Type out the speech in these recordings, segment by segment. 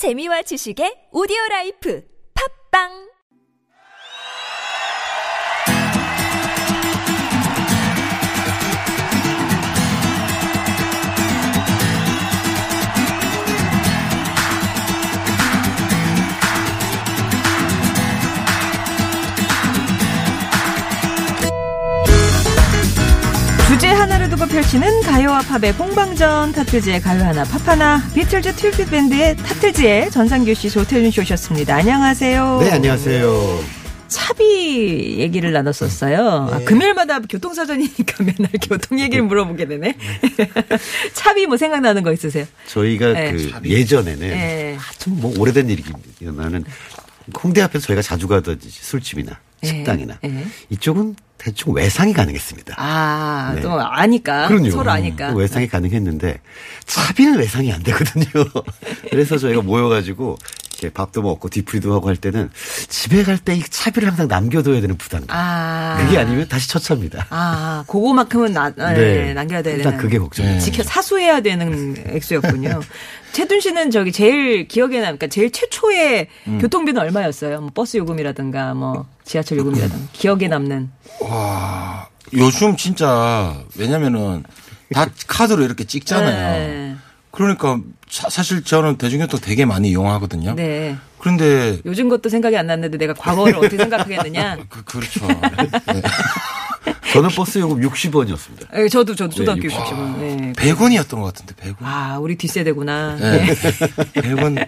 재미와 지식의 오디오 라이프. 팝빵 두고 펼치는 가요와 팝의 공방전 타틀즈의 가요 하나 팝 하나 비틀즈 tribute 밴드의 타틀즈의 전상규 씨 조태준 씨 오셨습니다. 안녕하세요. 네, 안녕하세요. 차비 얘기를 나눴었어요. 아, 금요일마다 교통사전이니까 맨날 교통 얘기를 물어보게 되네. 차비 뭐 생각나는 거 있으세요? 저희가 네. 그 예전에는 네. 좀뭐 오래된 일이기보다는 홍대 앞에서 저희가 자주 가던 술집이나 네. 식당이나 네. 이쪽은 대충 외상이 가능했습니다. 아, 네. 또 아니까. 그럼요. 서로 아니까. 외상이 가능했는데 차비는 외상이 안 되거든요. 그래서 저희가 모여가지고 이렇게 밥도 먹고 뒤풀이도 하고 할 때는 집에 갈 때 이 차비를 항상 남겨둬야 되는 부담감. 아. 그게 아니면 다시 첫차입니다. 아, 그거만큼은 나, 네. 네. 남겨야 되는. 일단 그게 걱정이에요. 지켜 사수해야 되는 액수였군요. 최둔 씨는 저기 제일 기억에 남, 그러니까 제일 최초의 음. 교통비는 얼마였어요? 뭐 버스 요금이라든가 뭐 지하철 요금이라든가 기억에 남는. 와, 요즘 진짜 왜냐면은 다 카드로 이렇게 찍잖아요. 네. 그러니까 사- 사실 저는 대중교통 되게 많이 이용하거든요. 네. 그런데 요즘 것도 생각이 안 났는데 내가 과거를 어떻게 생각하겠느냐? 그, 그렇죠. 네. 저는 버스 요금 60원이었습니다. 예, 저도 저도 초등학교 네, 60원. 네. 100원이었던 것 같은데 100원. 아, 우리 뒷세대구나. 네. 네. 100원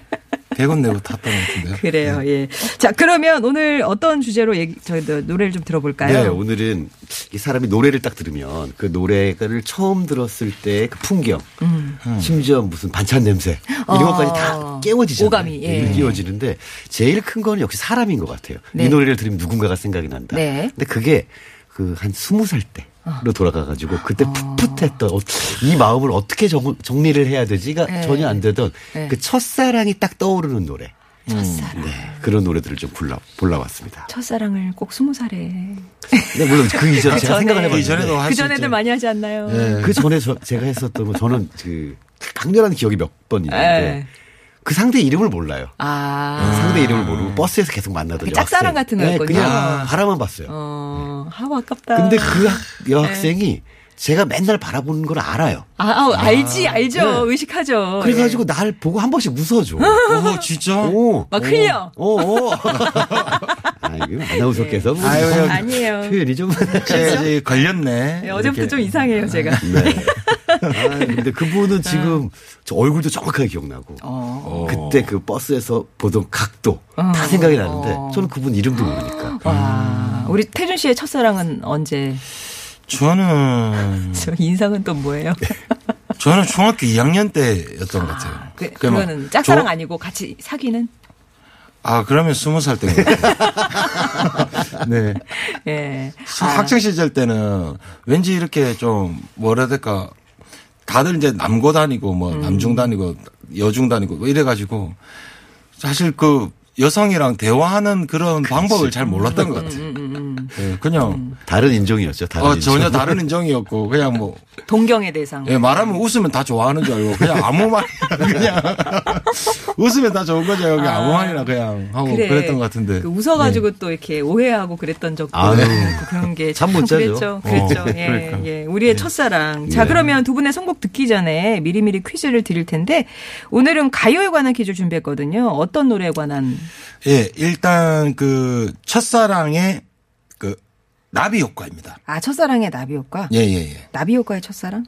100원 내고 탔던 것 같은데요. 그래요, 예. 자, 그러면 오늘 어떤 주제로 얘기, 저희 노래를 좀 들어볼까요? 네, 오늘은 이 사람이 노래를 딱 들으면 그 노래를 처음 들었을 때 그 풍경, 심지어 무슨 반찬 냄새 이런 음. 어. 것까지 다 깨워지잖아요. 오감이, 예. 네, 깨워지는데 제일 큰 거는 역시 사람인 것 같아요. 네. 이 노래를 들으면 누군가가 생각이 난다. 네. 근데 그게 그 한 스무 살 때 로 돌아가가지고 그때 풋풋했던 어, 이 마음을 어떻게 정, 정리를 해야 되지가 네. 전혀 안 되던 네. 그 첫사랑이 딱 떠오르는 노래. 첫사랑. 네, 그런 노래들을 좀 골라 골라왔습니다. 첫사랑을 꼭 스무 살에. 네, 물론 그 이전 제가 전에. 생각을 그 해봤는데 이전에도 할그수 전에들. 많이 하지 않나요? 그 전에 저, 제가 했었던 거 저는 그 강렬한 기억이 몇 번 있는데 네. 그 상대 이름을 몰라요. 아. 상대 이름을 모르고 버스에서 계속 만나던 그 짝사랑. 같은 네, 거였군요. 그냥 바라만 봤어요. 어, 아우, 아깝다. 근데 그 학- 여학생이 제가 맨날 바라보는 걸 알아요. 아, 아우, 알지, 알죠. 네. 의식하죠. 그래가지고 날 보고 한 번씩 웃어줘. 어, 진짜? 오. 막 흘려. 오, 오. 아, 이거 아나운서께서 뭐 아유, 예. 여기 아니에요. 표현이 좀. 제, 이제 걸렸네. 네, 어제부터 좀 이상해요, 제가. 네. 아, 근데 그분은 지금 저 얼굴도 정확하게 기억나고. 어. 그때 그 버스에서 보던 각도 어. 다 생각이 나는데 어. 저는 그분 이름도 모르니까. 와. 우리 태준 씨의 첫사랑은 언제? 저는 저 인상은 또 뭐예요? 저는 중학교 2학년 때였던 것 같아요. 그, 그게 막 그거는 짝사랑 조- 아니고 같이 사귀는? 아, 그러면 20살 때. 네. 예. 학창 시절 때는 왠지 이렇게 좀 뭐라 해야 될까 다들 이제 남고 다니고 뭐 남중 다니고 여중 다니고 뭐 이래가지고 사실 그 여성이랑 대화하는 그런 방법을 잘 몰랐던 것 같아요. 네, 그냥 다른 인종이었죠. 다른 어, 인종. 전혀 다른 인종이었고 그냥 뭐 동경의 대상. 예, 말하면 웃으면 다 좋아하는 줄 알고 그냥 아무 말이나 그냥 웃으면 다 좋은 거죠. 여기 아 무 말이나 그냥 하고 그래. 그랬던것 같은데. 그 웃어가지고 또 이렇게 오해하고 그랬던 적도 아유. 있고 그런 게잠참못 자죠. 그랬죠. 그랬죠. 어, 예, 그러니까. 예. 우리의 첫사랑. 자, 예. 그러면 두 분의 선곡 듣기 전에 미리미리 퀴즈를 드릴 텐데 오늘은 가요에 관한 퀴즈 준비했거든요. 어떤 노래에 관한? 예, 일단 그 첫사랑의 그 나비 효과입니다. 아, 첫사랑의 나비 효과. 예, 예, 예. 나비 효과의 첫사랑?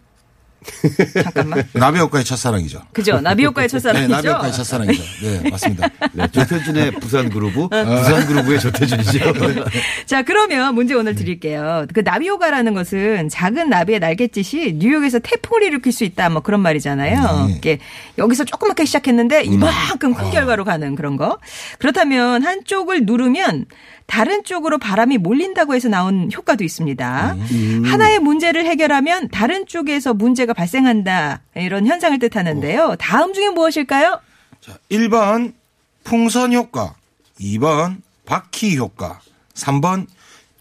잠깐만. 나비 효과의 첫사랑이죠. 그죠? 나비 효과의 네, 첫사랑이죠. 나비 효과의 첫사랑이죠. 네, 맞습니다. 네, 조태준의 부산 그루브, 어. 부산 그루브의 조태준이죠. 자, 그러면 문제 오늘 드릴게요. 그 나비효과라는 것은 작은 나비의 날갯짓이 뉴욕에서 태풍을 일으킬 수 있다. 뭐 그런 말이잖아요. 네. 이게 여기서 조그맣게 시작했는데 이만큼 큰 결과로 가는 그런 거. 그렇다면 한쪽을 누르면 다른 쪽으로 바람이 몰린다고 해서 나온 효과도 있습니다. 하나의 문제를 해결하면 다른 쪽에서 문제가 발생한다. 이런 현상을 뜻하는데요. 다음 중에 무엇일까요? 자, 1번 풍선 효과, 2번 바퀴 효과, 3번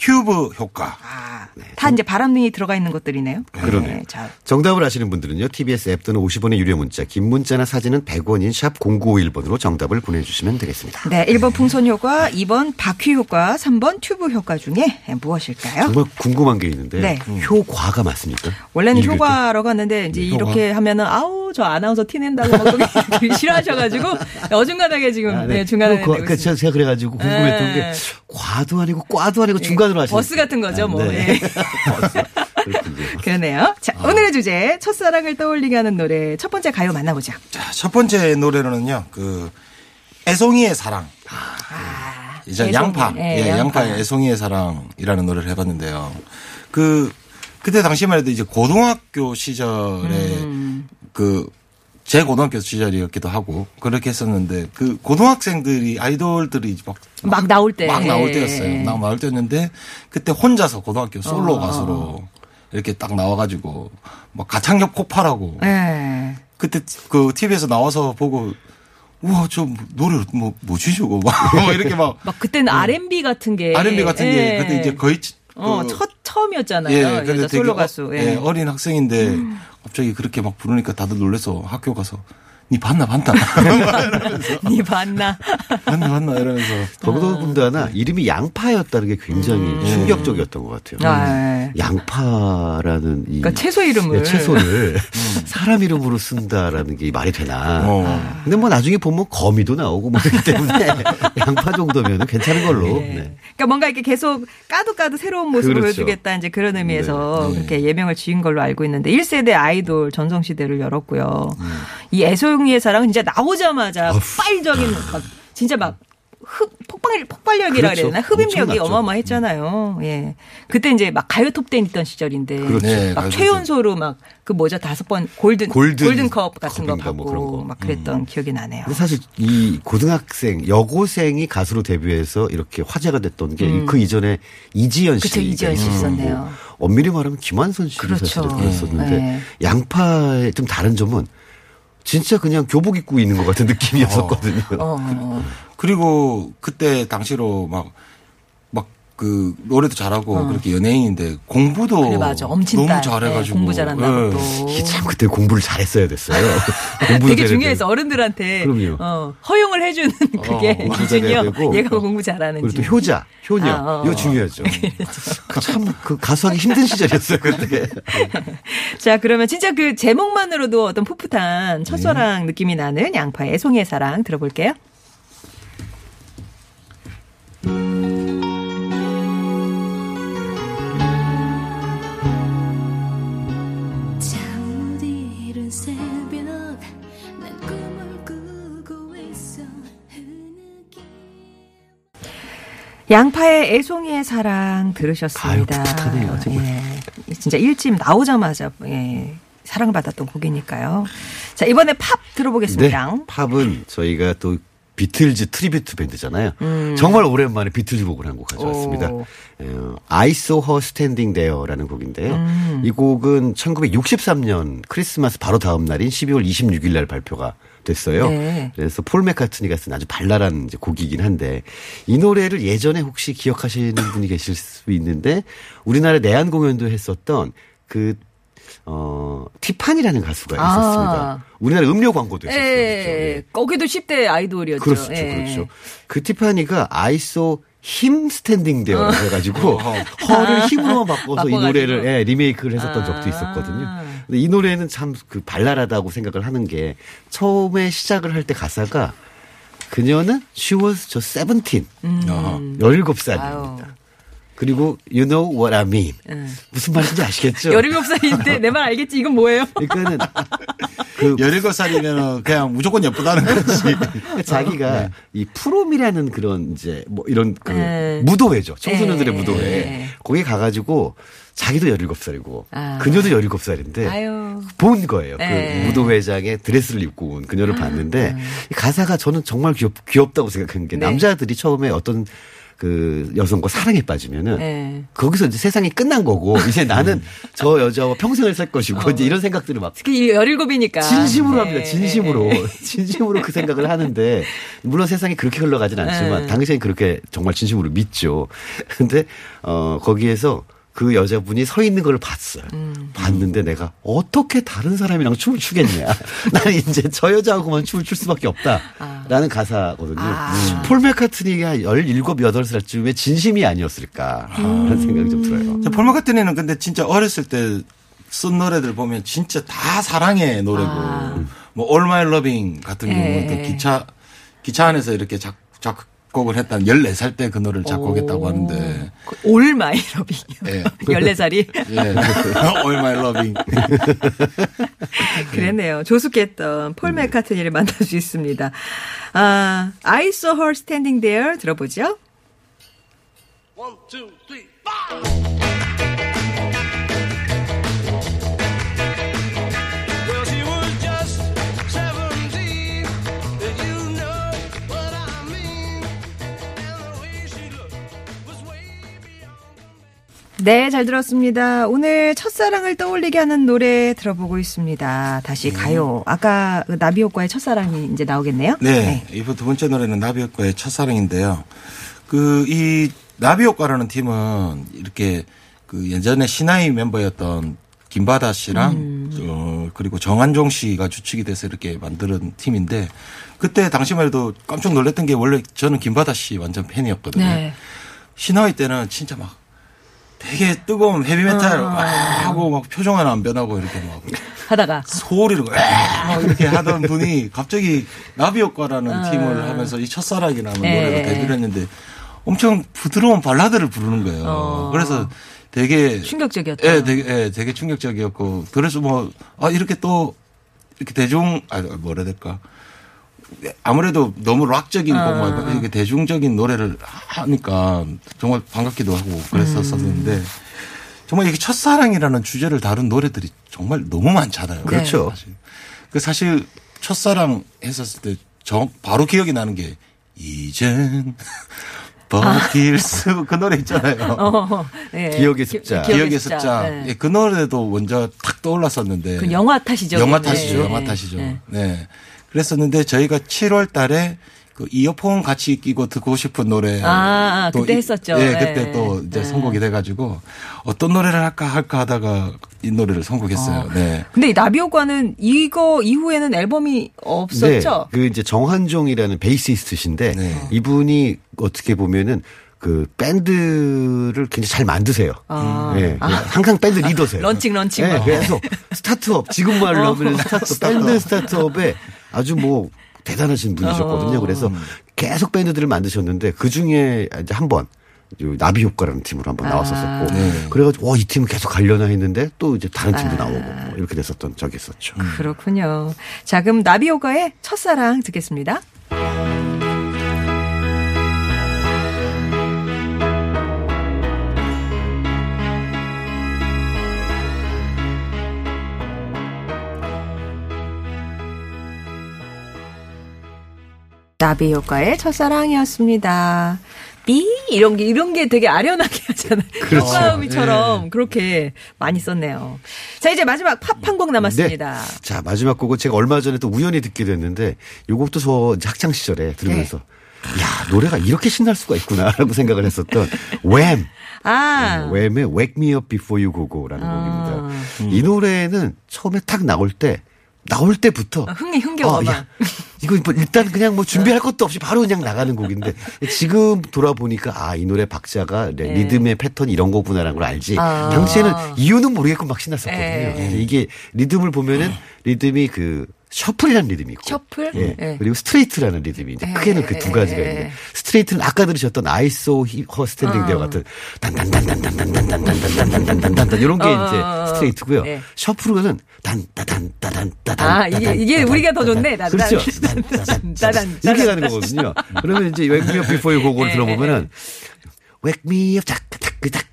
튜브 효과. 아, 다 이제 바람등이 들어가 있는 것들이네요. 그러네요. 네, 자, 정답을 아시는 분들은요. TBS 앱 또는 50원의 유료 문자, 긴 문자나 사진은 100원인 샵 0951번으로 정답을 보내주시면 되겠습니다. 네, 1번 풍선 효과, 2번 바퀴 효과, 3번 튜브 효과 중에 무엇일까요? 정말 궁금한 게 있는데 네. 효과가 맞습니까? 원래는. 효과라고 하는데 이제 효과. 이렇게 하면은 아우 저 아나운서 티낸다고 막 싫어하셔가지고 어중간하게 지금 아, 네, 중간에 그, 그. 제가 그래가지고 궁금했던 네. 게 과도 아니고 과도 아니고 중간 으로 하시는 버스 같은 거죠, 뭐. 네. 예. 그렇군요. 그러네요. 자, 오늘의 주제 첫사랑을 떠올리게 하는 노래 첫 번째 가요 만나보죠. 자, 첫 번째 노래로는요, 그, 애송이의 사랑. 이제 애송이. 양파. 예, 예, 양파. 양파의 애송이의 사랑이라는 노래를 해 봤는데요. 그, 그때 당시만 해도 이제 고등학교 시절에 음. 그, 제 고등학교 시절이었기도 하고 그렇게 했었는데 그 고등학생들이 아이돌들이 막, 막 나올 때. 막 나올 예. 때였어요. 막 나올 때였는데 그때 혼자서 고등학교 솔로 어. 가수로 이렇게 딱 나와가지고 막 가창력 폭발하고 예. 그때 그 TV에서 나와서 보고 우와 저 노래 뭐 뭐지 저거 막뭐 이렇게 막 막 그때는 R&B 같은 게 R&B 같은 게 예. 그때 이제 거의 어, 그- 첫 처음이었잖아요. 예, 근데 솔로 되게 가수. 어, 예. 예, 어린 학생인데 갑자기 그렇게 막 부르니까 다들 놀래서 학교 가서 니 봤나 봤나 니 봤나? 봤나 봤나 이러면서 더더군다나 이름이 양파였다는 게 굉장히 음. 충격적이었던 것 같아요. 아, 예. 양파라는 이 그러니까 채소 이름을 네, 채소를 사람 이름으로 쓴다라는 게 말이 되나. 어. 근데 뭐 나중에 보면 거미도 나오고 뭐 그렇기 때문에 양파 정도면 괜찮은 걸로. 네. 그러니까 뭔가 이렇게 계속 까도 까도 새로운 모습을 그렇죠. 보여주겠다 이제 그런 의미에서 네. 그렇게 예명을 지은 걸로 알고 있는데 1세대 아이돌 전성시대를 열었고요. 음. 이 애소용이의 사랑은 진짜 나오자마자 폭발적인 막 진짜 막 흡, 폭발, 폭발력이라 그렇죠. 그래야 되나? 흡입력이. 어마어마했잖아요. 예. 그때 이제 막 가요 톱10 있던 시절인데. 그렇죠. 네, 막 최연소로 막 그 뭐죠? 다섯 번 골든, 골든 골든 컵 같은 거 받고 뭐 거. 막 그랬던 기억이 나네요. 근데 사실 이 고등학생 여고생이 가수로 데뷔해서 이렇게 화제가 됐던 게그 이전에 이지연 씨. 음. 그쵸, 이지연 씨 있었네요. 엄밀히 말하면 김완선 씨도 그렇죠. 사실은 그랬었는데 네. 양파의 좀 다른 점은 진짜 그냥 교복 입고 있는 것 같은 느낌이었었거든요. 어. 그리고 그때 당시로 막막 그 노래도 잘하고 그렇게 연예인인데 공부도 어. 그래. 너무 잘해가지고 네, 공부 잘한다고 예. 또. 이게 참 그때 공부를 잘했어야 됐어요. 공부도 되게 중요해서. 어른들한테 그럼요. 어, 허용을 해주는 그게 공부 잘해야 기준이요. 되고. 얘가 공부 잘하는지. 그리고 또 효자, 효녀. 아, 어, 이거 어. 중요하죠. 참그 가수하기 힘든 시절이었어요, 그때. 자, 그러면 진짜 그 제목만으로도 어떤 풋풋한 첫사랑 느낌이 나는 양파의 송이의 사랑 들어볼게요. 양파의 애송이의 사랑 들으셨습니다. 아유, 풋풋하네요, 정말. 예. 진짜 일집 나오자마자 예, 사랑받았던 곡이니까요. 자, 이번에 팝 들어보겠습니다. 네, 팝은 저희가 또 비틀즈 tribute 밴드잖아요. 음. 정말 오랜만에 비틀즈 곡을 한 곡 가져왔습니다. I Saw Her Standing There라는 곡인데요. 음. 이 곡은 1963년 크리스마스 바로 다음 날인 12월 26일 날 발표가 됐어요. 네. 그래서 폴 맥카트니가 쓴 아주 발랄한 이제 곡이긴 한데 이 노래를 예전에 혹시 기억하시는 분이 계실 수 있는데 우리나라 내한 공연도 했었던 그 어, 티파니라는 가수가 아. 있었습니다. 우리나라 음료 광고도 했었어요. 예, 그렇죠? 거기도 10대 아이돌이었죠. 그렇죠. 예. 그렇죠. 그 티파니가 I Saw Him Standing 어. 해가지고 her를 him으로만 바꿔서 이. 노래를 예, 리메이크를 했었던 아. 적도 있었거든요. 근데 이 노래는 참 그 발랄하다고 생각을 하는 게 처음에 시작을 할 때 가사가 그녀는 she was just 17. 아하. 17살입니다. 아유. 그리고 you know what I mean. 음. 무슨 말인지 아시겠죠? 17살인데 내 말 알겠지? 이건 뭐예요? 그러니까는 그 17살이면 그냥 무조건 예쁘다는 거지. 자기가 이 프롬이라는 그런 이제 뭐 이런 그 네. 무도회죠. 청소년들의 네. 무도회. 네. 거기 가가지고 자기도 17살이고 아. 그녀도 17살인데 아유. 본 거예요. 네. 그 무도회장에 드레스를 입고 온 그녀를 봤는데 이 가사가 저는 정말 귀엽, 귀엽다고 생각한 게 네. 남자들이 처음에 어떤 그 여성과 사랑에 빠지면은 네. 거기서 이제 세상이 끝난 거고 이제 나는 저 여자와 평생을 살 것이고 이제 이런 생각들을 막 특히 17이니까. 진심으로 네. 합니다. 진심으로. 진심으로 그 생각을 하는데, 물론 세상이 그렇게 흘러가진 않지만, 네. 당신이 그렇게 정말 진심으로 믿죠. 근데, 어, 거기에서 그 여자분이 서 있는 걸 봤어요. 음. 봤는데 내가 어떻게 다른 사람이랑 춤을 추겠냐. 나는 이제 저 여자하고만 춤을 출 수밖에 없다. 라는 가사거든요. 아. 폴 맥카트니가 17, 8살쯤에 진심이 아니었을까. 라는 생각이 좀 들어요. 저폴 마카트니는 근데 진짜 어렸을 때 쓴 노래들 보면 진짜 다 사랑의 노래고 뭐 All My Loving 같은 예, 경우는 예. 그 기차 기차 안에서 이렇게 작, 작 곡을 했다는 14살 때 그 노래를 작곡했다고 하는데 All My Loving이요. 예. 14살이. 예. All My Loving. 그랬네요. 조숙했던 폴 맥카트니를 만날 수 있습니다. 아, I saw her standing there 들어보죠. One, two, three, 네, 잘 들었습니다. 오늘 첫사랑을 떠올리게 하는 노래 들어보고 있습니다. 다시 가요. 아까 그 나비효과의 첫사랑이 이제 나오겠네요. 네. 이번 두 번째 노래는 나비효과의 첫사랑인데요. 그, 이 나비효과라는 팀은 이렇게 그 예전에 신하이 멤버였던 김바다 씨랑 어, 그리고 정한종 씨가 주축이 돼서 이렇게 만드는 팀인데 그때 당시만 해도 깜짝 놀랐던 게 원래 저는 김바다 씨 완전 팬이었거든요. 네. 신하이 때는 진짜 막 되게 뜨거운 헤비메탈 막 하고 막 표정 하나 안 변하고 이렇게 막 하다가 소리를 막 이렇게 하던 분이 갑자기 나비효과라는 팀을 하면서 이 첫사랑이라는 네. 노래로 데뷔를 했는데 엄청 부드러운 발라드를 부르는 거예요. 어. 그래서 되게 충격적이었다. 예, 되게 예, 되게 충격적이었고 그래서 뭐 아 이렇게 또 이렇게 대중 아 뭐라 해야 될까 아무래도 너무 락적인 곡 말고 이렇게 대중적인 노래를 하니까 정말 반갑기도 하고 그랬었었는데 정말 이게 첫사랑이라는 주제를 다룬 노래들이 정말 너무 많잖아요. 그렇죠. 사실. 그 사실 첫사랑 했었을 때 정, 바로 기억이 나는 게 이젠 버틸 수그 노래 있잖아요. 어, 네. 기억의 습자. 기- 기억의 습자. 네. 예, 그 노래도 먼저 탁 떠올랐었는데. 그 영화 탓이죠. 영화 네. 탓이죠. 네. 영화 탓이죠. 네. 네. 그랬었는데 저희가 7월 달에 그 이어폰 같이 끼고 듣고 싶은 노래. 아, 아, 또 그때 이- 했었죠. 네, 네. 그때 또 이제 네. 선곡이 돼가지고 어떤 노래를 할까 할까 하다가 이 노래를 선곡했어요. 네. 근데 이 나비효과는 이거 이후에는 앨범이 없었죠? 네, 그 이제 정한종이라는 베이시스트신데 네. 이분이 어떻게 보면은 그 밴드를 굉장히 잘 만드세요. 아. 예, 항상 밴드 리더세요. 런칭, 런칭. 예, 막. 그래서 스타트업 지금 말로 하면 스타트업 밴드 스타트업에 아주 뭐 대단하신 분이셨거든요. 어. 그래서 계속 밴드들을 만드셨는데 그 중에 이제 한 번. 나비 효과라는 팀으로 한번 나왔었었고 네. 그래가지고 와이 팀은 계속 가려나 했는데 또 이제 다른 팀도 나오고 뭐 이렇게 됐었던 적이 있었죠. 그렇군요. 자, 그럼 나비 효과의 첫사랑 듣겠습니다. 나비효과의 첫사랑이었습니다. 삐 이런 게 이런 게 되게 아련하게 하잖아요. 그렇죠. 효과음이처럼 그렇게 많이 썼네요. 자 이제 마지막 팝 한 곡 남았습니다. 네. 자, 마지막 곡은 제가 얼마 전에 또 우연히 듣게 됐는데 요 곡도 저 학창 시절에 들으면서 네. 야, 노래가 이렇게 신날 수가 있구나라고 생각을 했었던 웸. 아, 웸의 Wake Me Up Before You Go Go라는 곡입니다. 이 노래는 처음에 딱 나올 때 나올 때부터 흥이 흥겨워 어, 막. 야, 이거 뭐 일단 그냥 뭐 준비할 것도 없이 바로 그냥 나가는 곡인데 지금 돌아보니까 아 이 노래 박자가 네, 리듬의 패턴이 이런 거구나라는 걸 알지. 아. 당시에는 이유는 모르겠고 막 신났었거든요. 이게 리듬을 보면은 리듬이 그 shuffle이라는 리듬이 있고 shuffle? 예. 예. 그리고 스트레이트라는 리듬이 이제 크게는 그 두 가지가 예. 있는데 스트레이트는 아까 들으셨던 I Saw Her Standing There 같은 단단단단단단단단단단단단단단 이런 게 어, 이제 어, 어. 스트레이트고요. 예. shuffle은 단따단따단따단 아, 이게- 이게 우리가 더 좋네. 그렇죠. 이렇게. 가는 거거든요. 그러면 이제 Before You Go를 예, 들어보면은 Wake Me Up 자크 자크 자크 자크 그짝그짝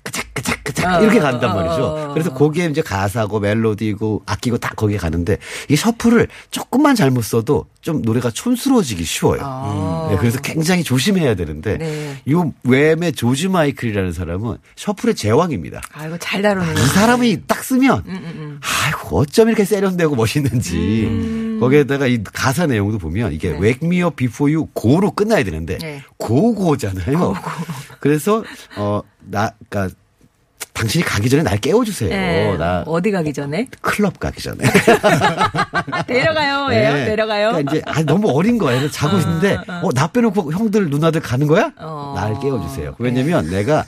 어, 이렇게 간단 어, 말이죠. 어. 그래서 거기에 이제 가사고 멜로디고 악기고 다 거기에 가는데 이 셔플을 조금만 잘못 써도 좀 노래가 촌스러워지기 쉬워요. 아. 네, 그래서 굉장히 조심해야 되는데 네. 이 웸의 조지 마이클이라는 사람은 셔플의 제왕입니다. 아이고 잘 다루는. 이 사람이 딱 쓰면 음, 아이고 어쩜 이렇게 세련되고 멋있는지 거기에다가 이 가사 내용도 보면 이게 Wake Me Up Before You Go로 끝나야 되는데 네. 고고잖아요. 그래서 어나 그러니까 당신이 가기 전에 날 깨워주세요. 네. 나 어디 가기 전에? 클럽 가기 전에. 데려가요. 예요. 네. 데려가요. 그러니까 이제 아, 너무 어린. 그래서 자고 있는데 어, 나 빼놓고 형들 누나들 가는 거야? 어. 날 깨워주세요. 왜냐면 내가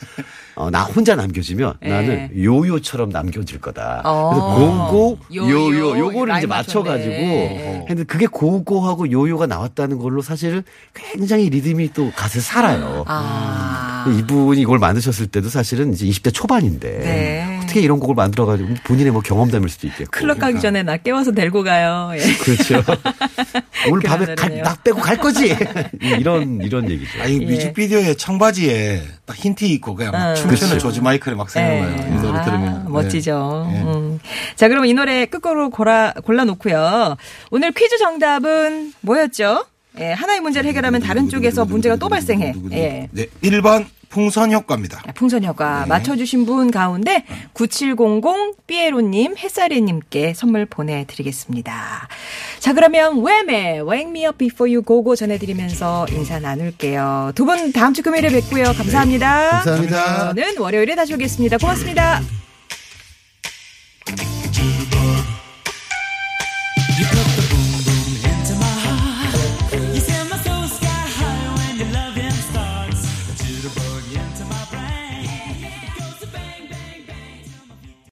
어, 나 혼자 남겨지면 네. 나는 요요처럼 남겨질 거다. 어. 그래서 고고 요요. 요요 요거를 이제 맞춰가지고 맞췄네. 했는데 그게 고고하고 요요가 나왔다는 걸로 사실은 굉장히 리듬이 또 가사에 살아요. 아. 이분이 이걸 만드셨을 때도 사실은 이제 20대 초반인데 네. 어떻게 이런 곡을 만들어가지고 본인의 뭐 경험담일 수도 있겠고. 클럽 가기 전에 나 깨워서 데리고 가요. 예. 그렇죠. 오늘 밤에 갈. 나 빼고 갈 거지. 이런 이런 얘기죠. 아, 이 예. 뮤직비디오에 청바지에 딱 흰티 입고 그냥 막 어. 춤추는 그렇죠. 조지 마이클이 막 생각나요. 이 노래 아, 들으면. 멋지죠. 네. 음. 자, 그럼 이 노래 끝곡으로 골라, 골라놓고요. 오늘 퀴즈 정답은 뭐였죠? 예, 하나의 문제를 해결하면 다른 쪽에서 문제가 또 발생해. 예. 네, 1번 풍선 효과입니다. 풍선 효과 맞춰주신 분 가운데 9700 삐에로님 햇살이님께 선물 보내드리겠습니다. 자 그러면 웸의 Wake Me Up Before You Go Go 전해드리면서 인사 나눌게요. 두 분 다음 주 금요일에 뵙고요. 감사합니다. 감사합니다. 저는 월요일에 다시 오겠습니다. 고맙습니다.